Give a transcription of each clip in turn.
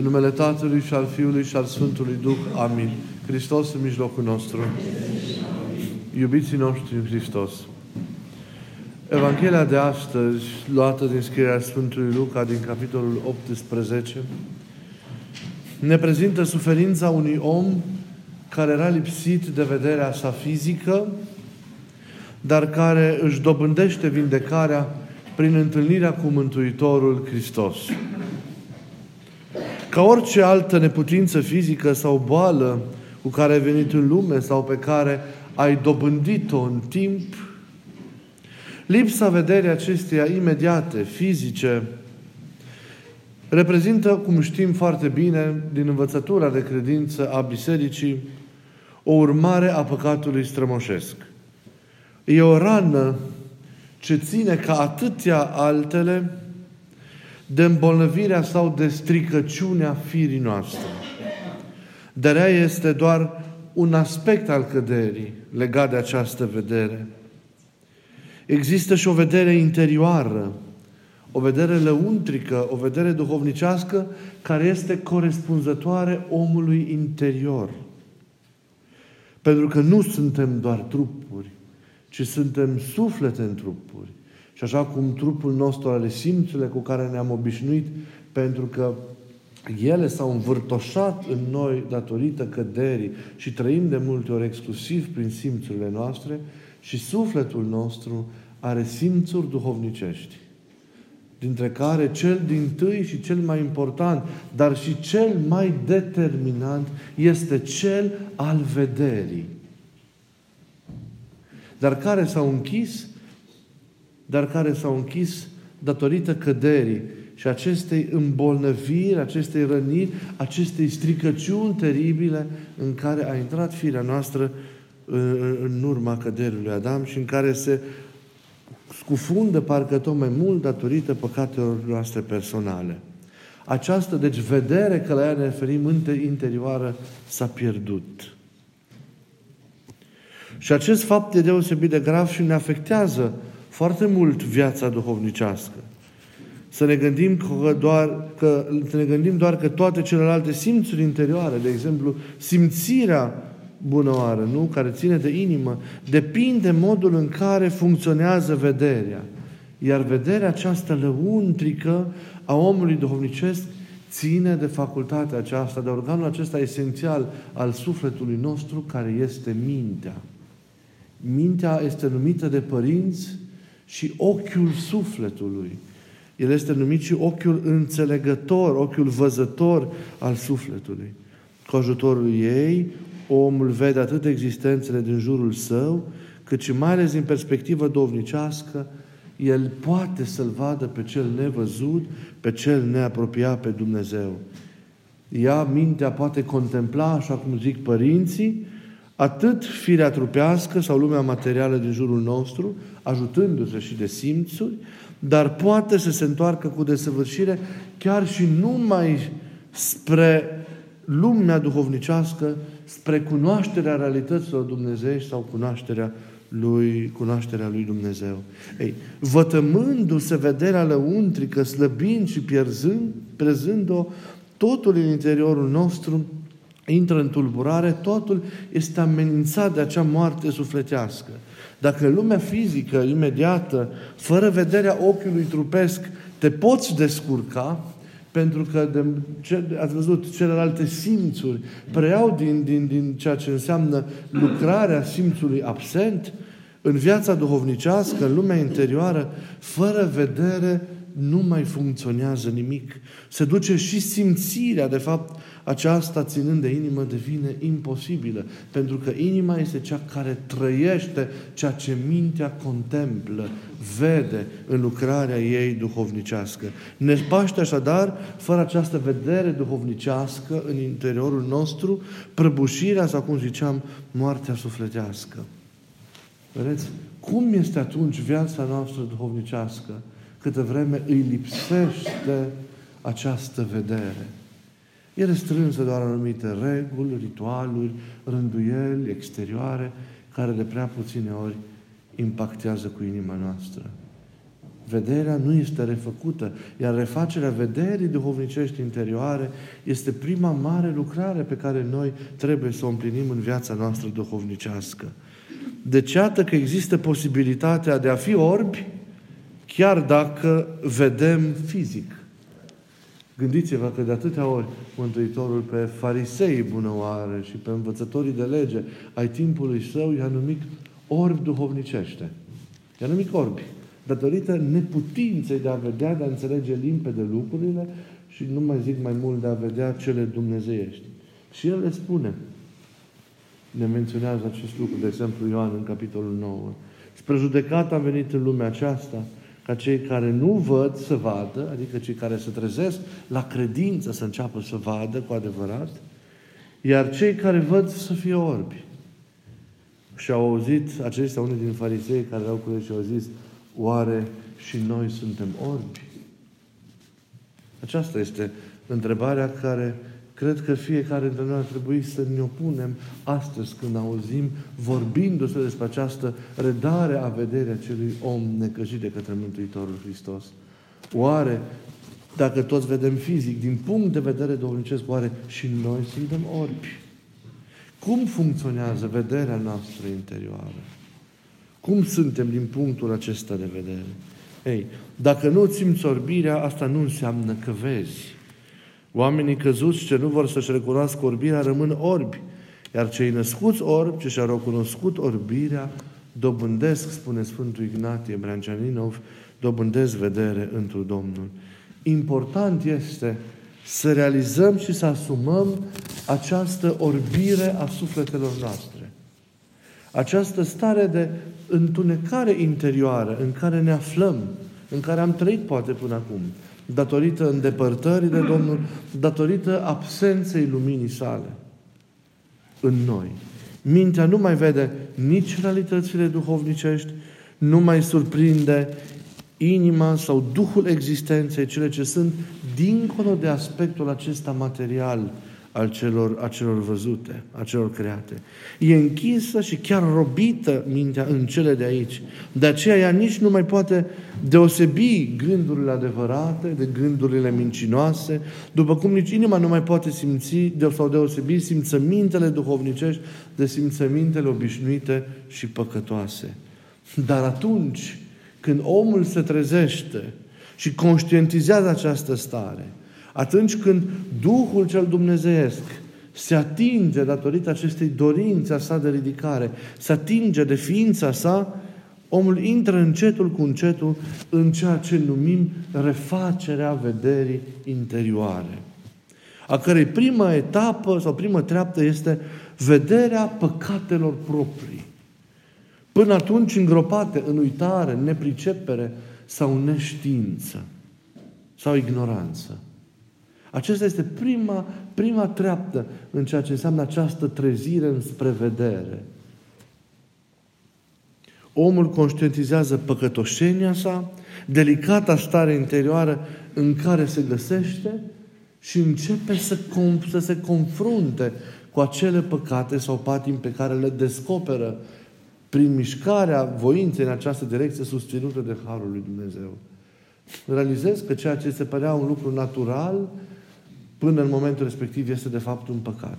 În numele Tatălui și al Fiului și al Sfântului Duh. Amin. Hristos în mijlocul nostru. Iubiții noștri în Hristos. Evanghelia de astăzi, luată din scrierea Sfântului Luca, din capitolul 18, ne prezintă suferința unui om care era lipsit de vederea sa fizică, dar care își dobândește vindecarea prin întâlnirea cu Mântuitorul Hristos. Ca orice altă neputință fizică sau boală cu care ai venit în lume sau pe care ai dobândit-o în timp, lipsa vederii acesteia imediate, fizice, reprezintă, cum știm foarte bine, din învățătura de credință a Bisericii, o urmare a păcatului strămoșesc. E o rană ce ține ca atâtea altele de îmbolnăvirea sau de stricăciunea firii noastre. Dar ea este doar un aspect al căderii legat de această vedere. Există și o vedere interioară, o vedere lăuntrică, o vedere duhovnicească care este corespunzătoare omului interior. Pentru că nu suntem doar trupuri, ci suntem suflete în trupuri. Și așa cum trupul nostru are simțurile cu care ne-am obișnuit, pentru că ele s-au învârtoșat în noi datorită căderii și trăim de multe ori exclusiv prin simțurile noastre și sufletul nostru are simțuri duhovnicești dintre care cel din tâi și cel mai important, dar și cel mai determinant, este cel al vederii. Dar care s-au închis dar care s-au închis datorită căderii și acestei îmbolnăviri, acestei răniri, acestei stricăciuni teribile în care a intrat firea noastră în urma căderii lui Adam și în care se scufundă parcă tot mai mult datorită păcatelor noastre personale. Această, deci, vedere că la ea ne referim interioară s-a pierdut. Și acest fapt e deosebit de grav și ne afectează foarte mult viața duhovnicească. Să ne gândim că doar că, să ne gândim doar că toate celelalte simțuri interioare, de exemplu, simțirea bunăoară, nu? care ține de inimă, depinde modul în care funcționează vederea. Iar vederea aceasta lăuntrică a omului duhovnicesc ține de facultatea aceasta, de organul acesta esențial al sufletului nostru, care este mintea. Mintea este numită de părinți și ochiul sufletului. El este numit și ochiul înțelegător, ochiul văzător al sufletului. Cu ajutorul ei, omul vede atât existențele din jurul său, cât și mai ales din perspectivă dovnicească, el poate să-L vadă pe cel nevăzut, pe cel neapropiat pe Dumnezeu. Ea, mintea, poate contempla, așa cum zic părinții, atât firea trupească sau lumea materială din jurul nostru, ajutându-se și de simțuri, dar poate să se întoarcă cu desăvârșire chiar și numai spre lumea duhovnicească, spre cunoașterea realităților Dumnezeu sau cunoașterea lui, cunoașterea lui Dumnezeu. Ei, vătămându-se vederea lăuntrică, slăbind și pierzând, prezând-o, totul în interiorul nostru intră în tulburare, totul este amenințat de acea moarte sufletească. Dacă în lumea fizică, imediată, fără vederea ochiului trupesc, te poți descurca, pentru că, de, ce, ați văzut, celelalte simțuri preiau din, din, din ceea ce înseamnă lucrarea simțului absent, în viața duhovnicească, în lumea interioară, fără vedere, nu mai funcționează nimic. Se duce și simțirea, de fapt, aceasta ținând de inimă devine imposibilă. Pentru că inima este cea care trăiește ceea ce mintea contemplă, vede în lucrarea ei duhovnicească. Ne paște așadar, fără această vedere duhovnicească în interiorul nostru, prăbușirea sau, cum ziceam, moartea sufletească. Vedeți? Cum este atunci viața noastră duhovnicească? câtă vreme îi lipsește această vedere. E restrânsă doar anumite reguli, ritualuri, rânduieli exterioare, care de prea puține ori impactează cu inima noastră. Vederea nu este refăcută, iar refacerea vederii duhovnicești interioare este prima mare lucrare pe care noi trebuie să o împlinim în viața noastră duhovnicească. Deci iată că există posibilitatea de a fi orbi, chiar dacă vedem fizic. Gândiți-vă că de atâtea ori Mântuitorul pe farisei bunăoare și pe învățătorii de lege ai timpului său i-a numit orbi duhovnicește. I-a numit orbi. Datorită neputinței de a vedea, de a înțelege limpede lucrurile și nu mai zic mai mult de a vedea cele dumnezeiești. Și el le spune, ne menționează acest lucru, de exemplu Ioan în capitolul 9. Spre judecată a venit în lumea aceasta, ca cei care nu văd să vadă, adică cei care se trezesc la credință să înceapă să vadă cu adevărat, iar cei care văd să fie orbi. Și au auzit aceștia unii din farisei care au cu și au zis, oare și noi suntem orbi? Aceasta este întrebarea care Cred că fiecare dintre noi ar trebui să ne opunem astăzi când auzim vorbindu-se despre această redare a vederea acelui om necăjit de către Mântuitorul Hristos. Oare, dacă toți vedem fizic, din punct de vedere duhovnicesc, oare și noi suntem orbi? Cum funcționează vederea noastră interioară? Cum suntem din punctul acesta de vedere? Ei, dacă nu simți orbirea, asta nu înseamnă că vezi. Oamenii căzuți ce nu vor să-și recunoască orbirea rămân orbi, iar cei născuți orbi ce și-au recunoscut orbirea dobândesc, spune Sfântul Ignatie Brancianinov, dobândesc vedere într Domnul. Important este să realizăm și să asumăm această orbire a sufletelor noastre. Această stare de întunecare interioară în care ne aflăm, în care am trăit poate până acum, datorită îndepărtării de Domnul, datorită absenței luminii sale în noi. Mintea nu mai vede nici realitățile duhovnicești, nu mai surprinde inima sau duhul existenței, cele ce sunt dincolo de aspectul acesta material al celor, a celor văzute, a celor create. E închisă și chiar robită mintea în cele de aici. De aceea ea nici nu mai poate deosebi gândurile adevărate de gândurile mincinoase, după cum nici inima nu mai poate simți de, sau deosebi simțămintele duhovnicești de simțămintele obișnuite și păcătoase. Dar atunci când omul se trezește și conștientizează această stare, atunci când Duhul cel Dumnezeiesc se atinge datorită acestei dorințe a sa de ridicare, se atinge de ființa sa, omul intră încetul cu încetul în ceea ce numim refacerea vederii interioare, a cărei prima etapă sau primă treaptă este vederea păcatelor proprii. Până atunci îngropate în uitare, nepricepere sau neștiință sau ignoranță. Acesta este prima, prima treaptă în ceea ce înseamnă această trezire înspre vedere. Omul conștientizează păcătoșenia sa, delicata stare interioară în care se găsește și începe să, com- să se confrunte cu acele păcate sau patim pe care le descoperă prin mișcarea voinței în această direcție susținută de Harul lui Dumnezeu. Realizez că ceea ce se părea un lucru natural, până în momentul respectiv este de fapt un păcat.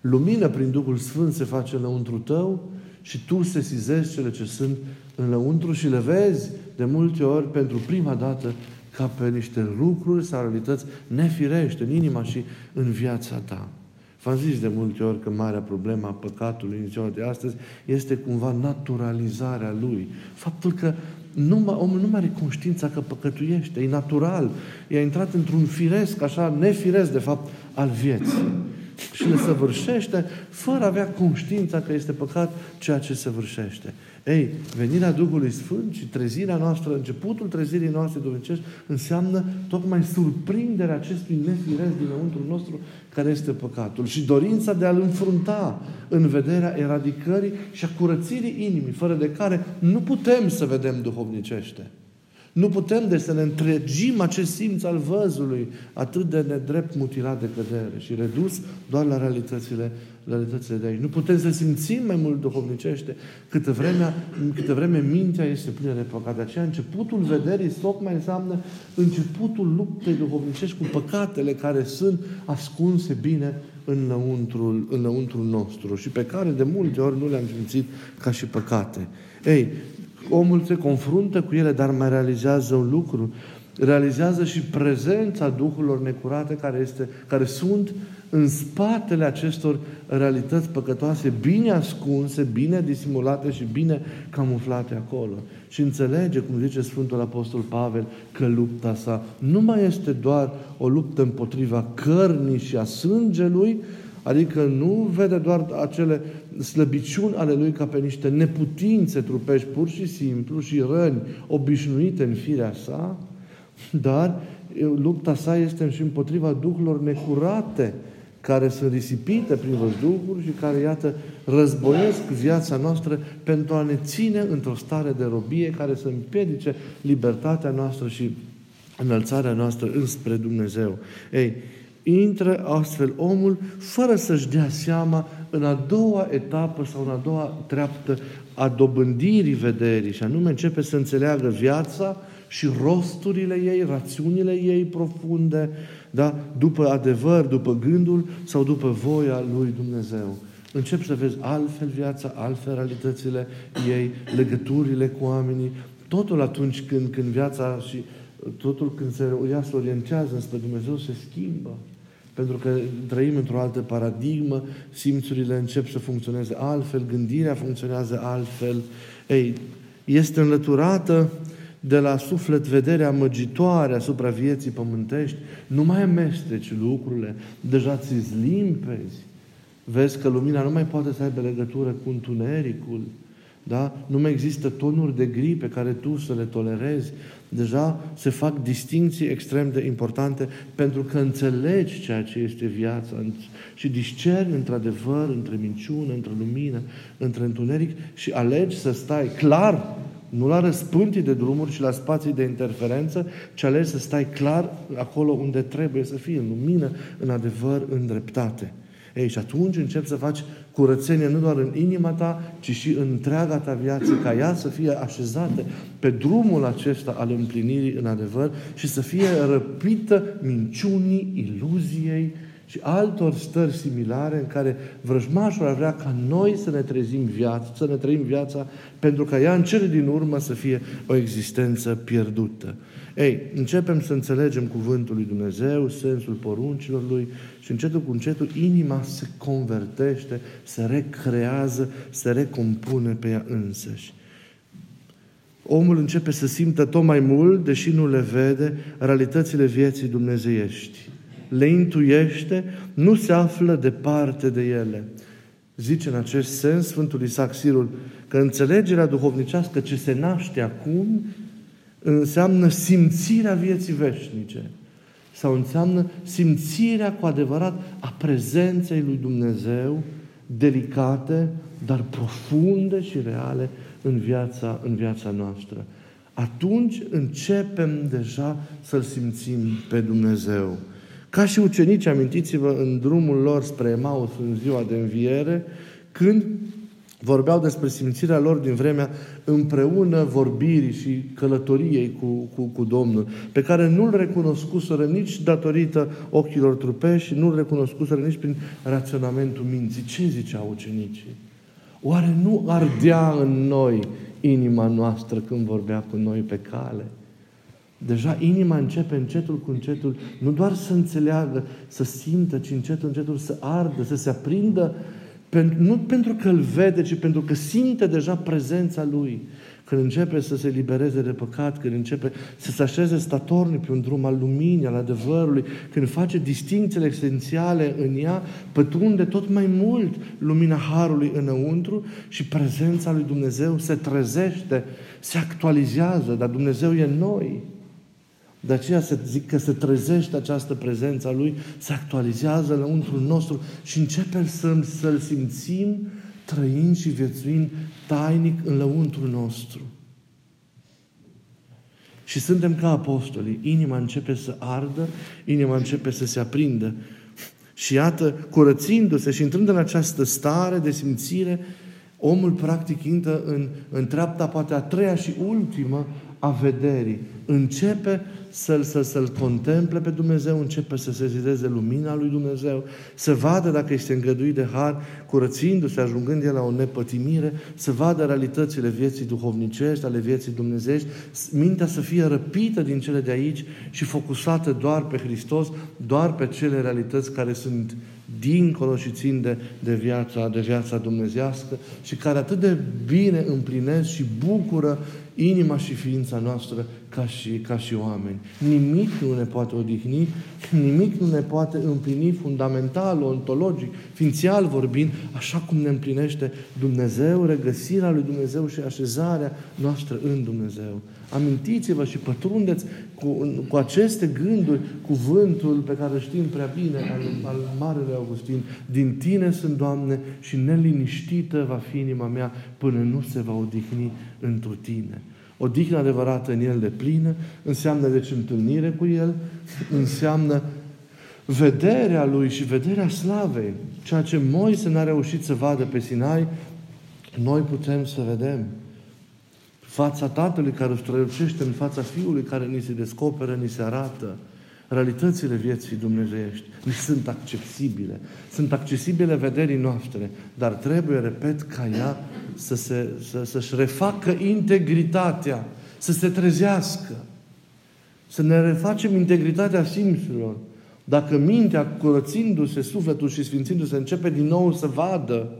Lumină prin Duhul Sfânt se face înăuntru tău și tu sesizezi cele ce sunt înăuntru și le vezi de multe ori pentru prima dată ca pe niște lucruri sau realități nefirește în inima și în viața ta. V-am zis de multe ori că marea problemă a păcatului în ziua de astăzi este cumva naturalizarea lui. Faptul că nu, omul nu mai are conștiința că păcătuiește, e natural. E a intrat într-un firesc, așa, nefiresc, de fapt, al vieții. Și le săvârșește fără a avea conștiința că este păcat ceea ce săvârșește. Ei, venirea Duhului Sfânt și trezirea noastră, începutul trezirii noastre dumnezești, înseamnă tocmai surprinderea acestui nefiresc dinăuntru nostru care este păcatul și dorința de a-l înfrunta în vederea eradicării și a curățirii inimii, fără de care nu putem să vedem duhovnicește. Nu putem de să ne întregim acest simț al văzului atât de nedrept mutilat de cădere și redus doar la realitățile, realitățile de aici. Nu putem să simțim mai mult duhovnicește câtă vreme, câtă vreme mintea este plină de păcat. De aceea începutul vederii mai înseamnă începutul luptei duhovnicești cu păcatele care sunt ascunse bine în lăuntrul, în lăuntrul nostru și pe care de multe ori nu le-am simțit ca și păcate. Ei, omul se confruntă cu ele, dar mai realizează un lucru. Realizează și prezența duhurilor necurate care, este, care sunt în spatele acestor realități păcătoase, bine ascunse, bine disimulate și bine camuflate acolo. Și înțelege, cum zice Sfântul Apostol Pavel, că lupta sa nu mai este doar o luptă împotriva cărnii și a sângelui, Adică nu vede doar acele slăbiciuni ale lui ca pe niște neputințe trupești pur și simplu și răni obișnuite în firea sa, dar lupta sa este și împotriva duhurilor necurate care sunt risipite prin văzduhuri și care, iată, războiesc viața noastră pentru a ne ține într-o stare de robie care să împiedice libertatea noastră și înălțarea noastră înspre Dumnezeu. Ei, intră astfel omul fără să-și dea seama în a doua etapă sau în a doua treaptă a dobândirii vederii și anume începe să înțeleagă viața și rosturile ei, rațiunile ei profunde, da? după adevăr, după gândul sau după voia lui Dumnezeu. Începi să vezi altfel viața, altfel realitățile ei, legăturile cu oamenii, totul atunci când, când viața și totul când se, ea se orientează spre Dumnezeu se schimbă. Pentru că trăim într-o altă paradigmă, simțurile încep să funcționeze altfel, gândirea funcționează altfel. Ei, este înlăturată de la suflet vederea măgitoare asupra vieții pământești, nu mai amesteci lucrurile, deja ți limpezi. Vezi că lumina nu mai poate să aibă legătură cu întunericul, da? Nu mai există tonuri de gri pe care tu să le tolerezi. Deja se fac distinții extrem de importante pentru că înțelegi ceea ce este viața și discerni într-adevăr între minciună, între lumină, între întuneric și alegi să stai clar, nu la răspântii de drumuri și la spații de interferență, ci alegi să stai clar acolo unde trebuie să fii, în lumină, în adevăr, în dreptate. Ei, și atunci încep să faci curățenie nu doar în inima ta, ci și în întreaga ta viață, ca ea să fie așezată pe drumul acesta al împlinirii în adevăr și să fie răpită minciunii, iluziei și altor stări similare în care vrăjmașul ar vrea ca noi să ne trezim viața, să ne trăim viața, pentru ca ea în cele din urmă să fie o existență pierdută. Ei, începem să înțelegem cuvântul lui Dumnezeu, sensul poruncilor lui și încetul cu încetul inima se convertește, se recrează, se recompune pe ea însăși. Omul începe să simtă tot mai mult, deși nu le vede, realitățile vieții dumnezeiești. Le intuiește, nu se află departe de ele. Zice în acest sens Sfântul Isaac Sirul că înțelegerea duhovnicească ce se naște acum înseamnă simțirea vieții veșnice sau înseamnă simțirea cu adevărat a prezenței lui Dumnezeu, delicate, dar profunde și reale în viața, în viața noastră. Atunci începem deja să-L simțim pe Dumnezeu. Ca și ucenici, amintiți-vă, în drumul lor spre Emaus în ziua de înviere, când Vorbeau despre simțirea lor din vremea împreună vorbirii și călătoriei cu, cu, cu Domnul, pe care nu-L recunoscuseră nici datorită ochilor trupești și nu-L recunoscuseră nici prin raționamentul minții. Ce ziceau ucenicii? Oare nu ardea în noi inima noastră când vorbea cu noi pe cale? Deja inima începe încetul cu încetul, nu doar să înțeleagă, să simtă, ci încetul, încetul să ardă, să se aprindă nu pentru că îl vede, ci pentru că simte deja prezența lui. Când începe să se libereze de păcat, când începe să se așeze statornic pe un drum al luminii, al adevărului, când face distințele esențiale în ea, pătrunde tot mai mult lumina Harului înăuntru și prezența lui Dumnezeu se trezește, se actualizează, dar Dumnezeu e noi. De aceea se zic că se trezește această prezență a Lui, se actualizează lăuntrul nostru și începem să, să-L simțim trăind și viețuind tainic în lăuntrul nostru. Și suntem ca apostolii. Inima începe să ardă, inima începe să se aprindă. Și iată, curățindu-se și intrând în această stare de simțire, omul practic intră în, în treapta poate a treia și ultimă a vederii. Începe să-l, să, să-l contemple pe Dumnezeu, începe să se zideze lumina lui Dumnezeu, să vadă dacă este îngăduit de har, curățindu-se, ajungând el la o nepătimire, să vadă realitățile vieții duhovnicești, ale vieții dumnezești, mintea să fie răpită din cele de aici și focusată doar pe Hristos, doar pe cele realități care sunt dincolo și țin de, de, viața, de viața dumnezească și care atât de bine împlinesc și bucură inima și ființa noastră ca și, ca și oameni. Nimic nu ne poate odihni, nimic nu ne poate împlini fundamental, ontologic, ființial vorbind, așa cum ne împlinește Dumnezeu, regăsirea lui Dumnezeu și așezarea noastră în Dumnezeu. Amintiți-vă și pătrundeți cu, cu aceste gânduri cuvântul pe care știm prea bine al, al Marele Augustin. Din Tine sunt, Doamne, și neliniștită va fi inima mea până nu se va odihni întru Tine. O dihnă adevărată în El de plină înseamnă deci întâlnire cu El, înseamnă vederea Lui și vederea slavei. Ceea ce Moise n-a reușit să vadă pe Sinai, noi putem să vedem. Fața Tatălui care strălucește în fața Fiului care ni se descoperă, ni se arată. Realitățile vieții dumnezeiești ni sunt accesibile. Sunt accesibile vederii noastre, dar trebuie, repet, ca ea să se, să, să-și refacă integritatea, să se trezească, să ne refacem integritatea simțurilor. Dacă mintea, curățindu-se, sufletul și sfințindu-se, începe din nou să vadă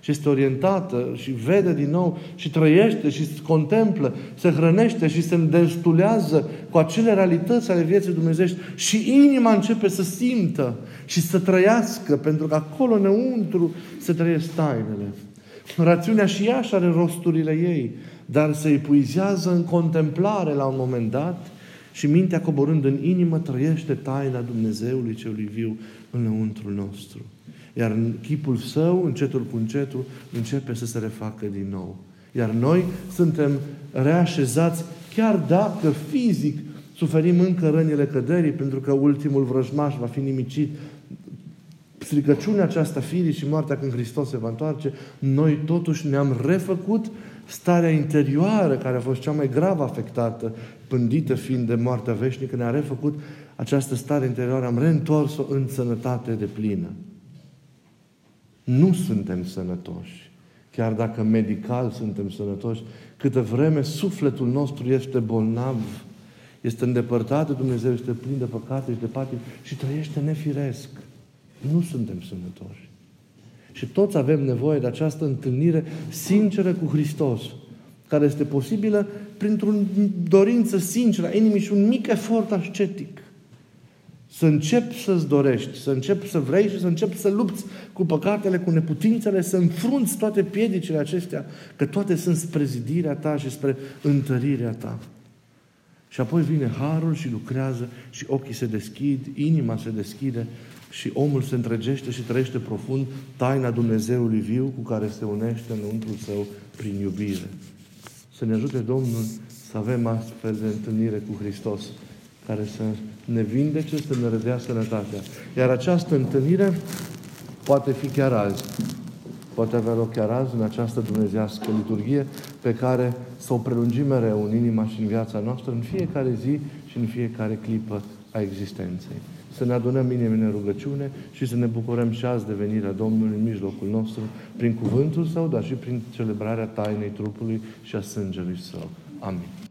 și este orientată și vede din nou și trăiește și contemplă, se hrănește și se destulează cu acele realități ale vieții dumnezești și inima începe să simtă și să trăiască, pentru că acolo înăuntru se trăiesc tainele. Rațiunea și ea și are rosturile ei, dar se epuizează în contemplare la un moment dat și mintea coborând în inimă trăiește taina Dumnezeului celui viu înăuntru nostru. Iar în chipul său, încetul cu încetul, începe să se refacă din nou. Iar noi suntem reașezați, chiar dacă fizic suferim încă rănile căderii, pentru că ultimul vrăjmaș va fi nimicit, stricăciunea aceasta firii și moartea când Hristos se va întoarce, noi totuși ne-am refăcut starea interioară care a fost cea mai grav afectată, pândită fiind de moartea veșnică, ne-a refăcut această stare interioară, am reîntors-o în sănătate de plină nu suntem sănătoși. Chiar dacă medical suntem sănătoși, câtă vreme sufletul nostru este bolnav, este îndepărtat de Dumnezeu, este plin de păcate și de patim și trăiește nefiresc. Nu suntem sănătoși. Și toți avem nevoie de această întâlnire sinceră cu Hristos, care este posibilă printr-o dorință sinceră a inimii și un mic efort ascetic. Să începi să-ți dorești, să începi să vrei și să începi să lupți cu păcatele, cu neputințele, să înfrunți toate piedicile acestea, că toate sunt spre zidirea ta și spre întărirea ta. Și apoi vine harul și lucrează și ochii se deschid, inima se deschide și omul se întregește și trăiește profund taina Dumnezeului viu cu care se unește înăuntru său prin iubire. Să ne ajute Domnul să avem astfel de întâlnire cu Hristos care să ne vindece, să ne redea sănătatea. Iar această întâlnire poate fi chiar azi. Poate avea loc chiar azi în această dumnezească liturghie pe care să o prelungim mereu în inima și în viața noastră, în fiecare zi și în fiecare clipă a existenței. Să ne adunăm inimile în rugăciune și să ne bucurăm și azi de venirea Domnului în mijlocul nostru, prin cuvântul Său, dar și prin celebrarea tainei trupului și a sângelui Său. Amin.